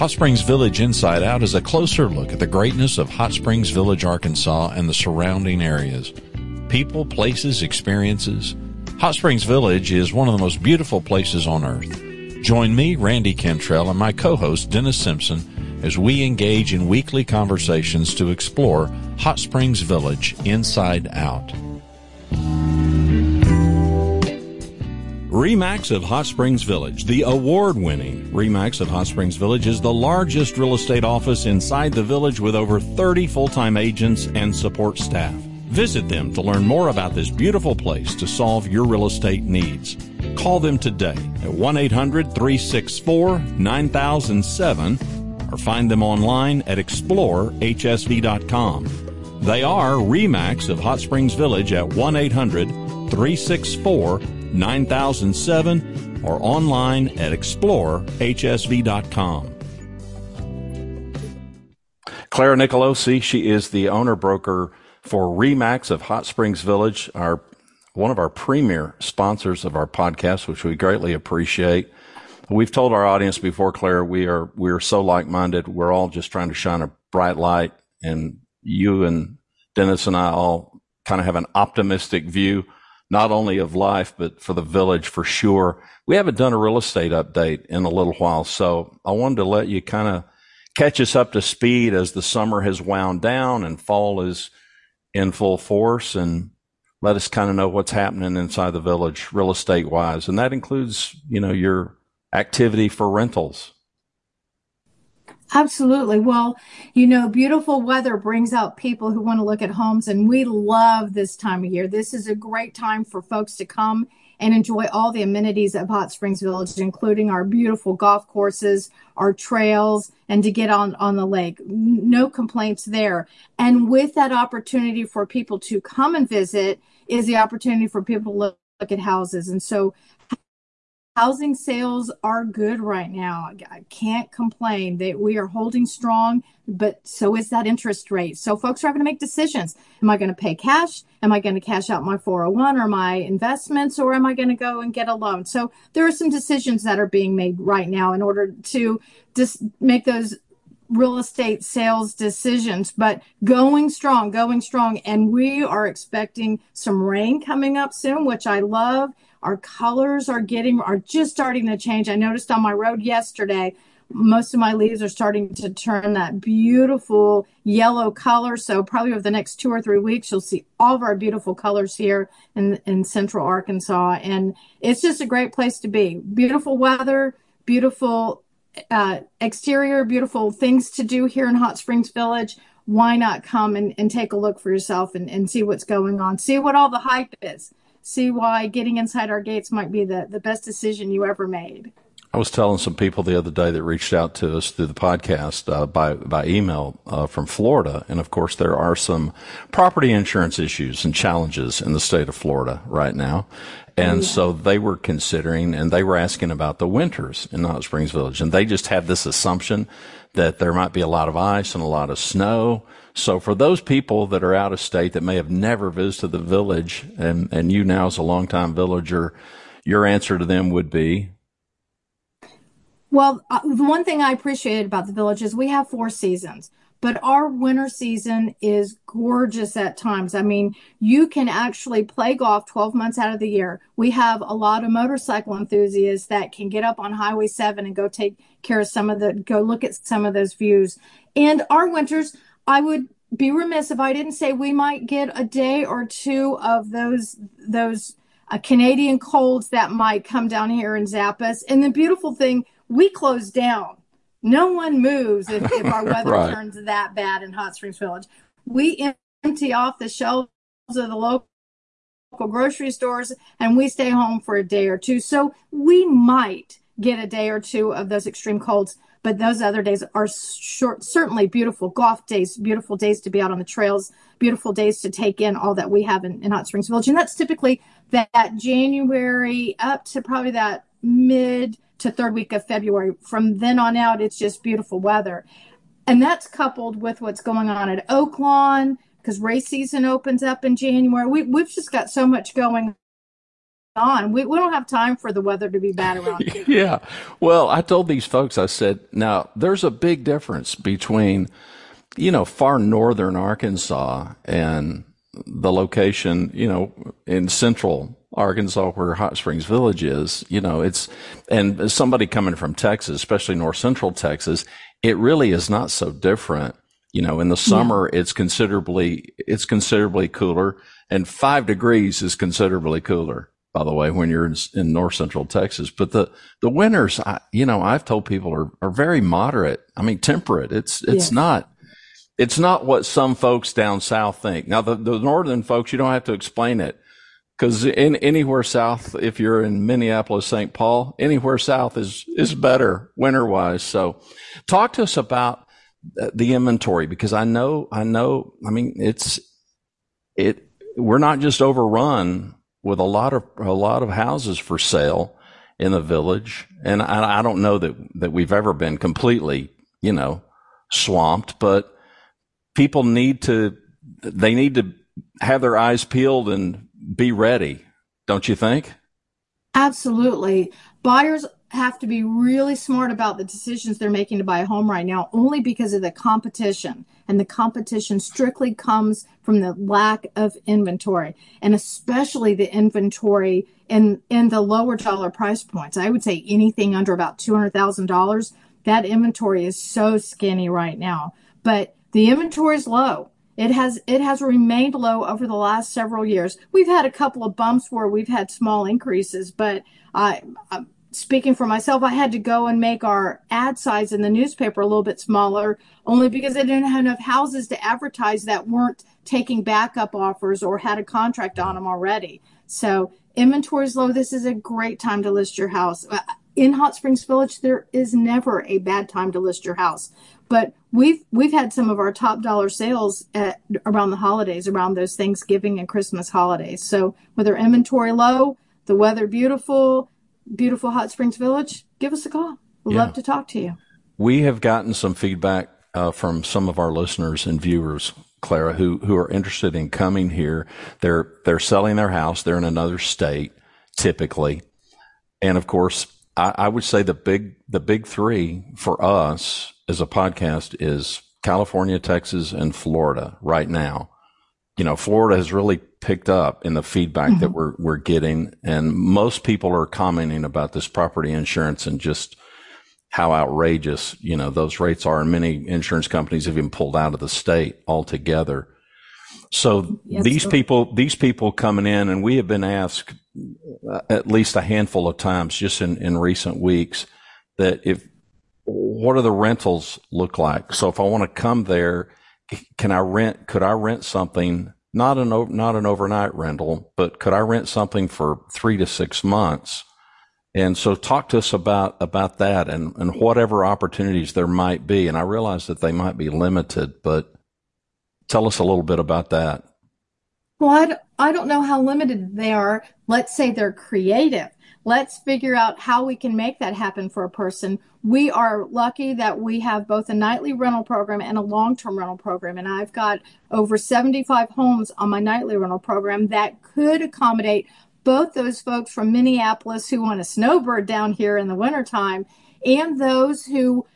Hot Springs Village Inside Out is a closer look at the greatness of Hot Springs Village, Arkansas and the surrounding areas. People, places, experiences. Hot Springs Village is one of the most beautiful places on earth. Join me, Randy Cantrell, and my co-host, Dennis Simpson, as we engage in weekly conversations to explore Hot Springs Village inside out. REMAX of Hot Springs Village, the award winning REMAX of Hot Springs Village, is the largest real estate office inside the village with over 30 full time agents and support staff. Visit them to learn more about this beautiful place to solve your real estate needs. Call them today at 1 800 364 9007 or find them online at explorehsv.com. They are REMAX of Hot Springs Village at 1 800 364 9007 or online at explorehsv.com. Clara Nicolosi, she is the owner broker for Remax of Hot Springs Village, our one of our premier sponsors of our podcast, which we greatly appreciate. We've told our audience before, Claire, we are we are so like minded. We're all just trying to shine a bright light, and you and Dennis and I all kind of have an optimistic view not only of life, but for the village for sure. We haven't done a real estate update in a little while. So I wanted to let you kind of catch us up to speed as the summer has wound down and fall is in full force and let us kind of know what's happening inside the village real estate wise. And that includes, you know, your activity for rentals. Absolutely. Well, you know, beautiful weather brings out people who want to look at homes, and we love this time of year. This is a great time for folks to come and enjoy all the amenities of Hot Springs Village, including our beautiful golf courses, our trails, and to get on, on the lake. No complaints there. And with that opportunity for people to come and visit is the opportunity for people to look, at houses. And so housing sales are good right now. I can't complain that we are holding strong, but so is that interest rate. So folks are having to make decisions. Am I going to pay cash? Am I going to cash out my 401 or my investments or am I going to go and get a loan? So there are some decisions that are being made right now in order to just make those real estate sales decisions, but going strong, going strong. And we are expecting some rain coming up soon, which I love. Our colors are getting, are just starting to change. I noticed on my road yesterday, most of my leaves are starting to turn that beautiful yellow color. So probably over the next two or three weeks, you'll see all of our beautiful colors here in, in central Arkansas. And it's just a great place to be. Beautiful weather, beautiful uh, exterior, beautiful things to do here in Hot Springs Village. Why not come and, and take a look for yourself and, and see what's going on? See what all the hype is see why getting inside our gates might be the, the best decision you ever made. I was telling some people the other day that reached out to us through the podcast uh, by by email uh, from Florida, and of course there are some property insurance issues and challenges in the state of Florida right now, and so they were considering and they were asking about the winters in Hot Springs Village, and they just had this assumption that there might be a lot of ice and a lot of snow, so for those people that are out of state that may have never visited the village, and, and you now as a longtime villager, your answer to them would be? Well, uh, the one thing I appreciate about the village is we have four seasons, but our winter season is gorgeous at times. I mean, you can actually play golf 12 months out of the year. We have a lot of motorcycle enthusiasts that can get up on Highway 7 and go take care of some of the, go look at some of those views. And our winters, I would be remiss if I didn't say we might get a day or two of those those uh, Canadian colds that might come down here and zap us. And the beautiful thing, we close down. No one moves if, if our weather right. turns that bad in Hot Springs Village. We empty off the shelves of the local grocery stores and we stay home for a day or two. So we might get a day or two of those extreme colds but those other days are short, certainly beautiful golf days, beautiful days to be out on the trails, beautiful days to take in all that we have in, in Hot Springs Village. And that's typically that, that January up to probably that mid to third week of February. From then on out, it's just beautiful weather. And that's coupled with what's going on at Oaklawn because race season opens up in January. We, we've just got so much going on. We, we don't have time for the weather to be bad around here. yeah. Well, I told these folks, I said, now there's a big difference between, you know, far northern Arkansas and the location, you know, in central Arkansas where Hot Springs Village is, you know, it's, and somebody coming from Texas, especially north central Texas, it really is not so different. You know, in the summer, yeah. it's considerably, it's considerably cooler and five degrees is considerably cooler, by the way, when you're in, in north central Texas. But the, the winters, I, you know, I've told people are, are very moderate. I mean, temperate. It's, it's yes. not, it's not what some folks down south think. Now, the, the northern folks, you don't have to explain it because in anywhere south, if you're in Minneapolis, St. Paul, anywhere south is is better winter wise. So, talk to us about the inventory because I know I know. I mean, it's it. We're not just overrun with a lot of a lot of houses for sale in the village, and I, I don't know that that we've ever been completely, you know, swamped, but people need to they need to have their eyes peeled and be ready, don't you think? Absolutely. Buyers have to be really smart about the decisions they're making to buy a home right now, only because of the competition. And the competition strictly comes from the lack of inventory, and especially the inventory in, in the lower dollar price points. I would say anything under about $200,000, that inventory is so skinny right now. But the inventory is low. It has it has remained low over the last several years. We've had a couple of bumps where we've had small increases, but I, I'm speaking for myself, I had to go and make our ad size in the newspaper a little bit smaller, only because I didn't have enough houses to advertise that weren't taking backup offers or had a contract on them already. So inventory is low. This is a great time to list your house. Uh, in Hot Springs Village, there is never a bad time to list your house. But we've we've had some of our top dollar sales at, around the holidays, around those Thanksgiving and Christmas holidays. So with our inventory low, the weather beautiful, beautiful Hot Springs Village, give us a call. We'd yeah. love to talk to you. We have gotten some feedback uh, from some of our listeners and viewers, Clara, who who are interested in coming here. They're they're selling their house. They're in another state, typically, and of course, I, I would say the big the big three for us as a podcast is California, Texas, and Florida right now. You know, Florida has really picked up in the feedback mm-hmm. that we're we're getting, and most people are commenting about this property insurance and just how outrageous you know those rates are. And many insurance companies have even pulled out of the state altogether. So yes, these sir. people, these people coming in, and we have been asked uh, at least a handful of times just in, in recent weeks that if what do the rentals look like? So if I want to come there, can I rent? Could I rent something? Not an not an overnight rental, but could I rent something for three to six months? And so talk to us about about that and and whatever opportunities there might be. And I realize that they might be limited, but tell us a little bit about that. Well, I don't know how limited they are. Let's say they're creative. Let's figure out how we can make that happen for a person. We are lucky that we have both a nightly rental program and a long term rental program. And I've got over 75 homes on my nightly rental program that could accommodate both those folks from Minneapolis who want a snowbird down here in the wintertime and those who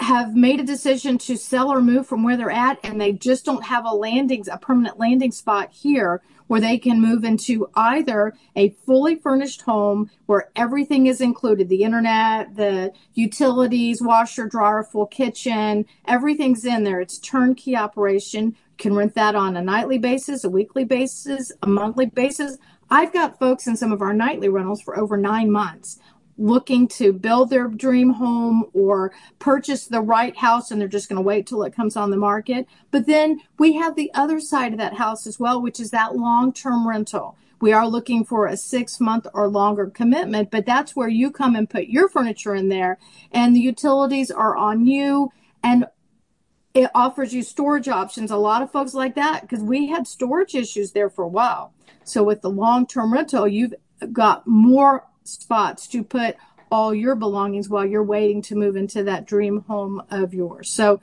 have made a decision to sell or move from where they're at and they just don't have a landing a permanent landing spot here where they can move into either a fully furnished home where everything is included the internet, the utilities, washer, dryer, full kitchen, everything's in there. It's turnkey operation. You can rent that on a nightly basis, a weekly basis, a monthly basis. I've got folks in some of our nightly rentals for over nine months looking to build their dream home or purchase the right house and they're just going to wait till it comes on the market. But then we have the other side of that house as well, which is that long term rental. We are looking for a six month or longer commitment, but that's where you come and put your furniture in there and the utilities are on you and it offers you storage options. A lot of folks like that because we had storage issues there for a while. So with the long term rental, you've got more spots to put all your belongings while you're waiting to move into that dream home of yours. So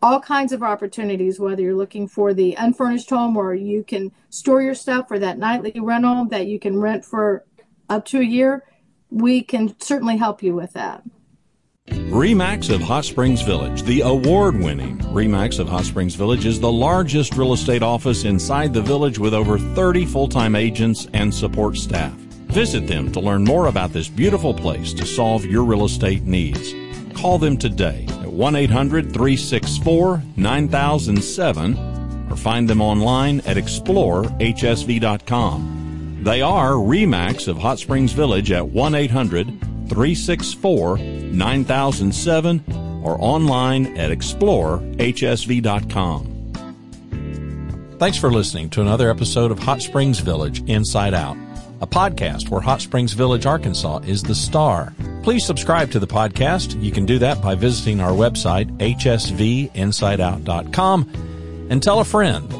all kinds of opportunities, whether you're looking for the unfurnished home or you can store your stuff for that nightly rental that you can rent for up to a year, we can certainly help you with that. REMAX of Hot Springs Village, the award winning REMAX of Hot Springs Village, is the largest real estate office inside the village with over 30 full time agents and support staff. Visit them to learn more about this beautiful place to solve your real estate needs. Call them today at 1 800 364 9007 or find them online at explorehsv.com. They are REMAX of Hot Springs Village at 1 800 364 9007 or online at explorehsv.com. Thanks for listening to another episode of Hot Springs Village Inside Out, a podcast where Hot Springs Village, Arkansas is the star. Please subscribe to the podcast. You can do that by visiting our website, hsvinsideout.com, and tell a friend